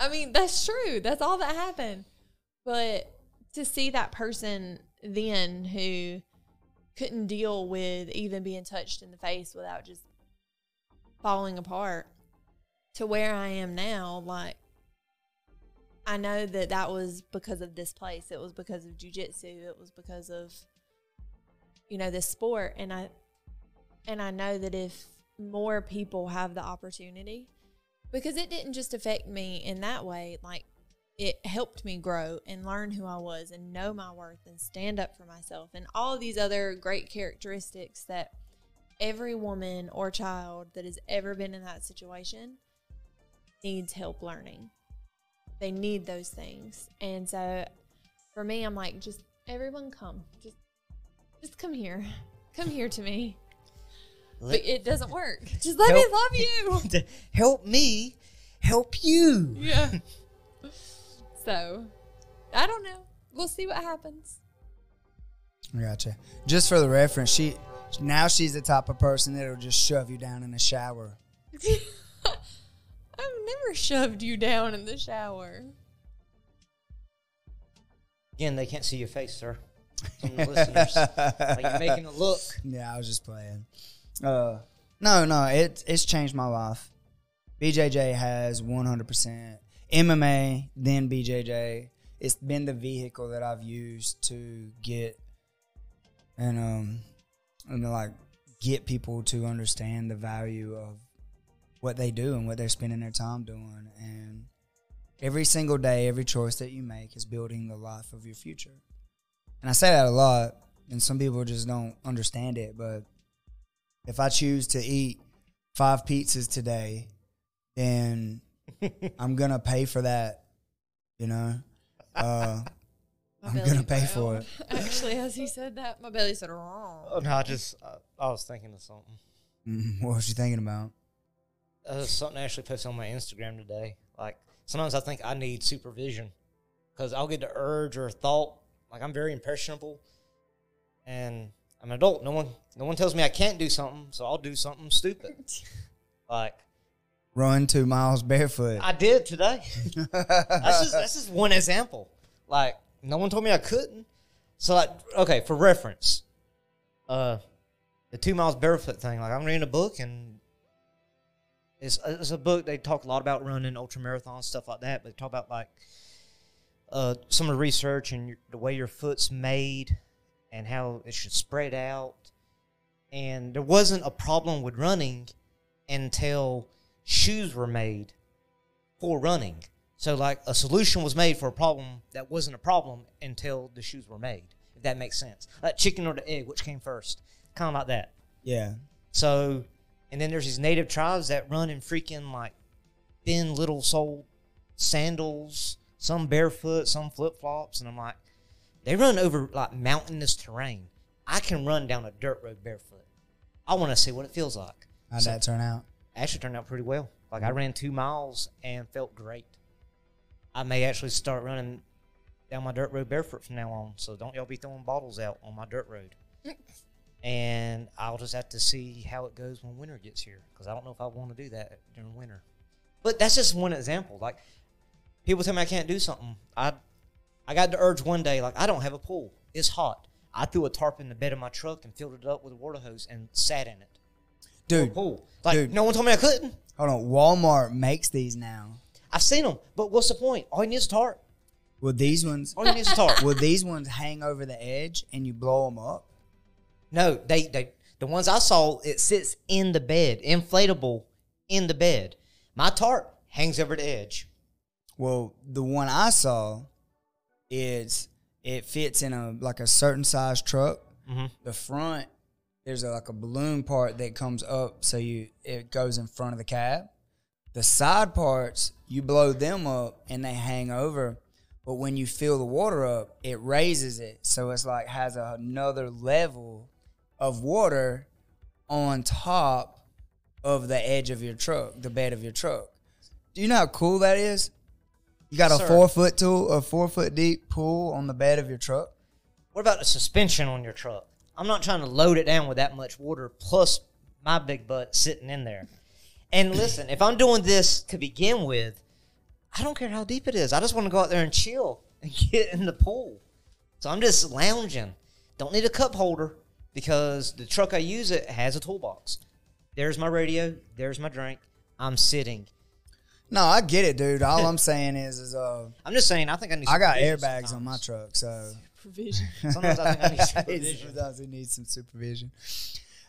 I mean, that's true. That's all that happened. But to see that person then who couldn't deal with even being touched in the face without just falling apart to where I am now, like, I know that that was because of this place. It was because of jujitsu. It was because of, you know, this sport. And I, and I know that if more people have the opportunity, because it didn't just affect me in that way, like it helped me grow and learn who I was and know my worth and stand up for myself and all of these other great characteristics that every woman or child that has ever been in that situation needs help learning. They need those things. And so for me, I'm like, just everyone come. Just just come here. Come here to me. But it doesn't work. Just let me love you. help me, help you. Yeah. so, I don't know. We'll see what happens. I Gotcha. Just for the reference, she now she's the type of person that'll just shove you down in the shower. I've never shoved you down in the shower. Again, they can't see your face, sir. From the listeners, like you're making a look. Yeah, I was just playing. Uh, no, no, it it's changed my life. BJJ has 100% MMA, then BJJ. It's been the vehicle that I've used to get and um and like get people to understand the value of what they do and what they're spending their time doing and every single day every choice that you make is building the life of your future and i say that a lot and some people just don't understand it but if i choose to eat five pizzas today then i'm gonna pay for that you know uh, I'm gonna pay growled. for Actually, as he said that, my belly said, "Wrong." Oh, no, I just uh, I was thinking of something. mm, what was you thinking about Uh, something I actually posted on my Instagram today. Like sometimes I think I need supervision because I'll get the urge or thought. Like I'm very impressionable, and I'm an adult. No one, no one tells me I can't do something, so I'll do something stupid. like run two miles barefoot I did today. that's just that's just one example. Like no one told me I couldn't. So like okay, for reference, uh, the two miles barefoot thing. Like I'm reading a book and it's it's a book. They talk a lot about running ultra marathons stuff like that. But they talk about like uh some of the research and your, the way your foot's made and how it should spread out. And there wasn't a problem with running until shoes were made for running. So like a solution was made for a problem that wasn't a problem until the shoes were made. If that makes sense. Like chicken or the egg, which came first? Kind of like that. Yeah. So, and then there's these native tribes that run in freaking like thin little sole sandals, some barefoot, some flip flops, and I'm like, they run over like mountainous terrain. I can run down a dirt road barefoot. I want to see what it feels like. How'd So- that turn out? Actually, turned out pretty well. Like I ran two miles and felt great. I may actually start running down my dirt road barefoot from now on. So don't y'all be throwing bottles out on my dirt road. and I'll just have to see how it goes when winter gets here because I don't know if I want to do that during winter. But that's just one example. Like people tell me I can't do something. I I got the urge one day. Like I don't have a pool. It's hot. I threw a tarp in the bed of my truck and filled it up with a water hose and sat in it. Dude, pool. Like dude. no one told me I couldn't. hold on. Walmart makes these now. I've seen them, but what's the point? All you need is a tarp. Well, these ones, All you need is a tarp. well, these ones hang over the edge and you blow them up. no, they they the ones I saw it sits in the bed, inflatable in the bed. My tarp hangs over the edge. Well, the one I saw is it fits in a like a certain size truck. Mhm. The front there's a, like a balloon part that comes up, so you it goes in front of the cab. The side parts you blow them up and they hang over, but when you fill the water up, it raises it, so it's like has another level of water on top of the edge of your truck, the bed of your truck. Do you know how cool that is? You got a Sir. four foot tool, a four foot deep pool on the bed of your truck. What about the suspension on your truck? I'm not trying to load it down with that much water plus my big butt sitting in there. And listen, if I'm doing this to begin with, I don't care how deep it is. I just want to go out there and chill and get in the pool. So I'm just lounging. Don't need a cup holder because the truck I use it has a toolbox. There's my radio. There's my drink. I'm sitting. No, I get it, dude. All I'm saying is, is uh, I'm just saying. I think I need. I got supervision airbags on my truck, so Provision. Sometimes I think I need supervision. Sometimes it needs some supervision.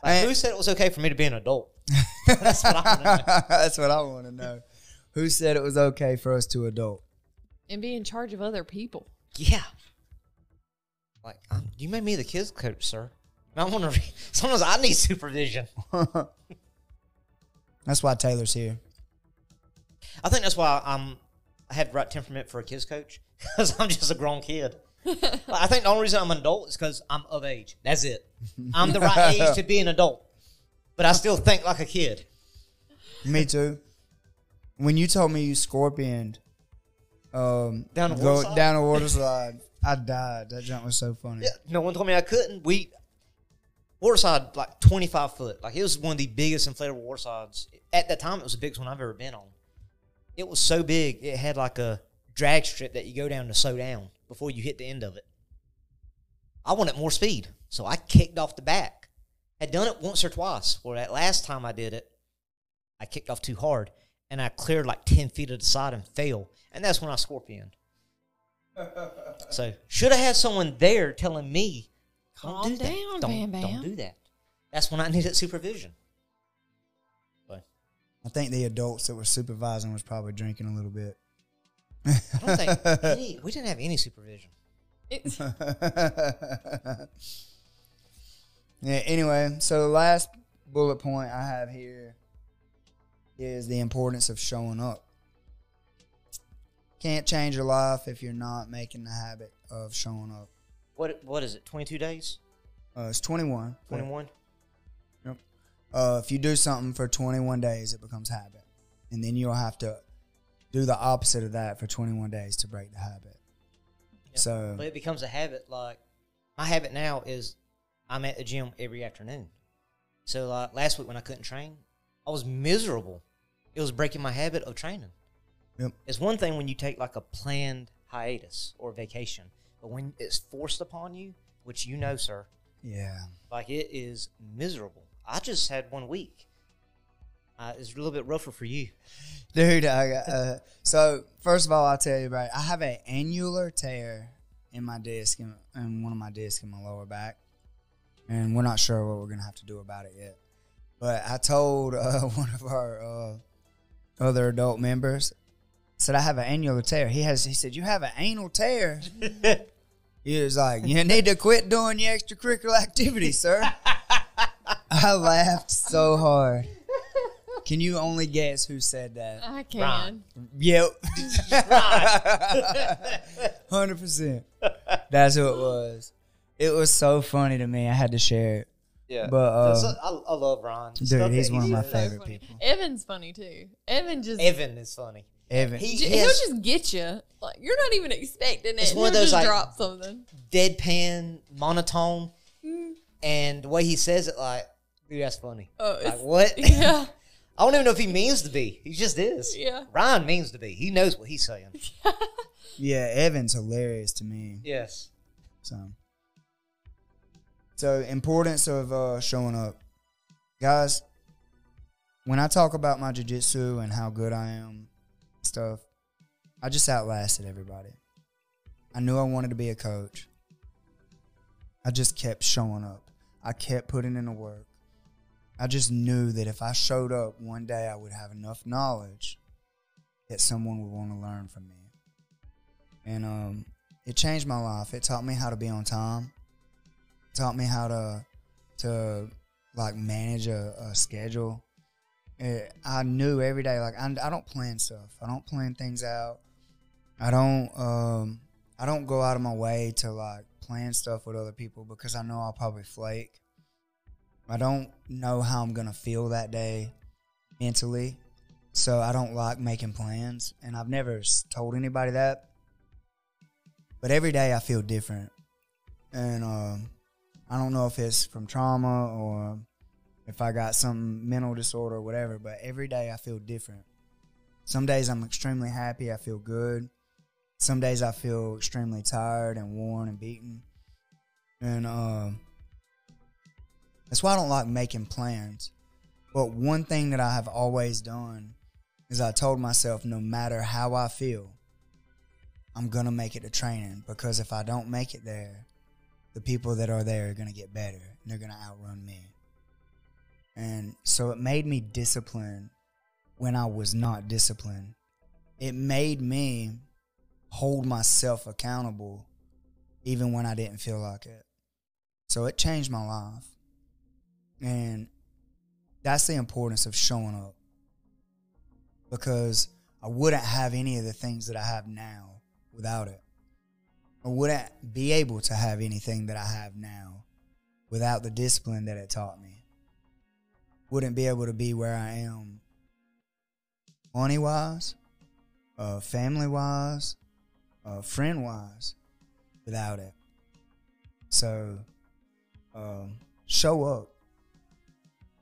Like, Man. who said it was okay for me to be an adult? That's what I want to know. That's what I want to know. Who said it was okay for us to adult? and be in charge of other people. Yeah. Like, I'm, you made me the kids coach, sir. I want to. Sometimes I need supervision. That's why Taylor's here. I think that's why I'm. I have the right temperament for a kids coach because I'm just a grown kid. Like, I think the only reason I'm an adult is because I'm of age. That's it. I'm the right age to be an adult, but I still think like a kid. Me too. When you told me you scorpioned um, Down a go water slide? down a water slide, I died. That jump was so funny. Yeah, no one told me I couldn't. We waterside like 25 foot. Like it was one of the biggest inflatable watersides at that time. It was the biggest one I've ever been on. It was so big. It had like a drag strip that you go down to slow down before you hit the end of it. I wanted more speed, so I kicked off the back. Had done it once or twice. Well, that last time I did it, I kicked off too hard and I cleared like 10 feet of the side and fell. And that's when I scorpioned. So should have had someone there telling me, "Don't Calm do that. down, Don't, Bam Bam." don't do that." That's when I needed supervision. But I think the adults that were supervising was probably drinking a little bit. I don't think any, we didn't have any supervision. Yeah. Anyway, so the last bullet point I have here is the importance of showing up. Can't change your life if you're not making the habit of showing up. What what is it? Twenty two days? Uh, it's 21. Twenty one? Yep. Uh, if you do something for 21 days, it becomes habit. And then you'll have to do the opposite of that for 21 days to break the habit. So, But it becomes a habit. Like my habit now is I'm at the gym every afternoon. So like last week when I couldn't train, I was miserable. It was breaking my habit of training. Yep. It's one thing when you take like a planned hiatus or vacation, but when it's forced upon you, which you know, sir, yeah. like it is miserable. I just had one week. Uh, it's a little bit rougher for you. Dude, I uh, so first of all, I'll tell you about it. I have an annular tear in my disc, in, in one of my discs in my lower back. And we're not sure what we're going to have to do about it yet. But I told uh, one of our uh, other adult members, said, I have an annular tear. He has. He said, You have an anal tear? He was like, You need to quit doing your extracurricular activities, sir. I laughed so hard. Can you only guess who said that? I can. Yep. Hundred percent. That's who it was. It was so funny to me. I had to share it. Yeah, But, That's- uh, I, I love Ron. dude, Stuff he's one of my says. favorite funny. people. Evan's funny too. Evan just Evan is funny. Evan. he, he he'll has just get you. Like you're not even expecting it. It's one of those, just like- drop something. deadpan, monotone, Mm. and the way he says it, like, dude, that's funny. Oh, Like what? Yeah, I don't even know if he means to be. He just is. yeah. Ryan means to be. He knows what he's saying. yeah, Evan's hilarious to me. Yes. So, so importance of uh, showing up, guys. When I talk about my jujitsu and how good I am, stuff, I just outlasted everybody. I knew I wanted to be a coach. I just kept showing up. I kept putting in the work. I just knew that if I showed up one day, I would have enough knowledge that someone would want to learn from me. And um, it changed my life. It taught me how to be on time. It taught me how to to like manage a, a schedule. It, I knew every day. Like I, I don't plan stuff. I don't plan things out. I don't um I don't go out of my way to like plan stuff with other people because I know I'll probably flake. I don't know how I'm gonna feel that day mentally, so I don't like making plans. And I've never told anybody that. But every day I feel different, and um, I don't know if it's from trauma or if I got some mental disorder or whatever. But every day I feel different. Some days I'm extremely happy. I feel good. Some days I feel extremely tired and worn and beaten. And um, that's why I don't like making plans. But one thing that I have always done is I told myself no matter how I feel, I'm going to make it to training because if I don't make it there, the people that are there are going to get better and they're going to outrun me. And so it made me disciplined when I was not disciplined. It made me hold myself accountable even when I didn't feel like it. So it changed my life. And that's the importance of showing up. Because I wouldn't have any of the things that I have now without it. I wouldn't be able to have anything that I have now without the discipline that it taught me. Wouldn't be able to be where I am money wise, uh, family wise, uh, friend wise without it. So, um, show up,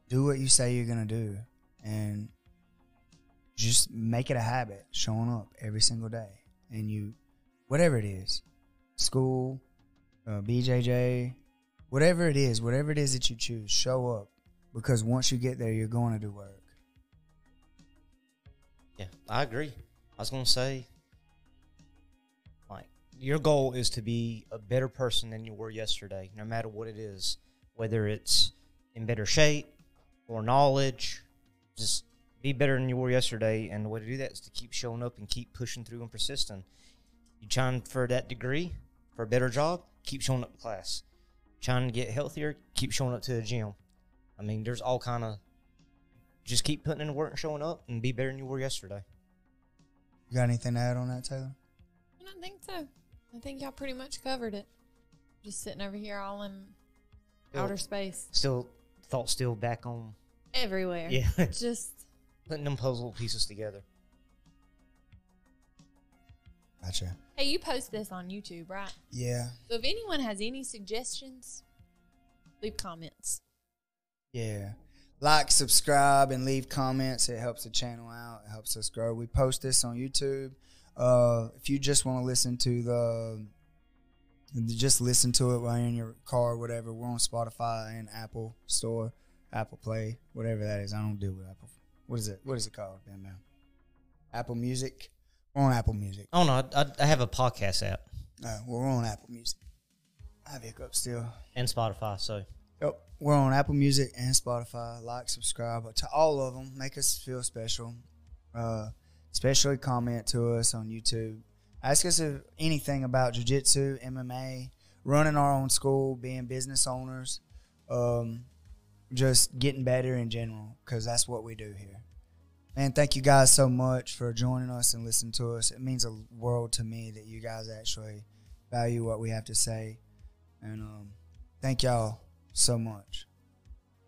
do what you say you're gonna do, and just make it a habit showing up every single day. And you, whatever it is, school, uh, BJJ, whatever it is, whatever it is that you choose, show up because once you get there, you're going to do work. Yeah, I agree. I was gonna say, like, your goal is to be a better person than you were yesterday, no matter what it is, whether it's in better shape or knowledge. Just be better than you were yesterday, and the way to do that is to keep showing up and keep pushing through and persisting. You trying for that degree, for a better job, keep showing up to class. Trying to get healthier, keep showing up to the gym. I mean, there's all kind of. Just keep putting in the work and showing up, and be better than you were yesterday. You got anything to add on that, Taylor? I don't think so. I think y'all pretty much covered it. Just sitting over here all in Still- outer space. Still, thought still back on Everywhere. Yeah. Just putting them puzzle pieces together. Gotcha. hey, you post this on YouTube, right? Yeah, So if anyone has any suggestions, leave comments. yeah. Like, subscribe, and leave comments. It helps the channel out. It helps us grow. We post this on YouTube. Uh, if you just want to listen to the, just listen to it while you're in your car or whatever. We're on Spotify and Apple Store, Apple Play, whatever that is. I don't deal with Apple. What is it? What is it called, man? man? Apple Music. We're on Apple Music. Oh no, I, I have a podcast app Uh, we're on Apple Music. I have hiccups still. and Spotify, so Yep. We're on Apple Music and Spotify. Like, subscribe to all of them. Make us feel special. Uh, especially comment to us on YouTube. Ask us anything about jiu-jitsu, MMA, running our own school, being business owners. Um, just getting better in general because that's what we do here. Man, thank you guys so much for joining us and listening to us. It means a world to me that you guys actually value what we have to say. And um, thank y'all so much.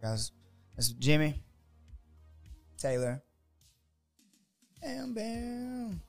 Guys, that's Jimmy, Taylor, and bam.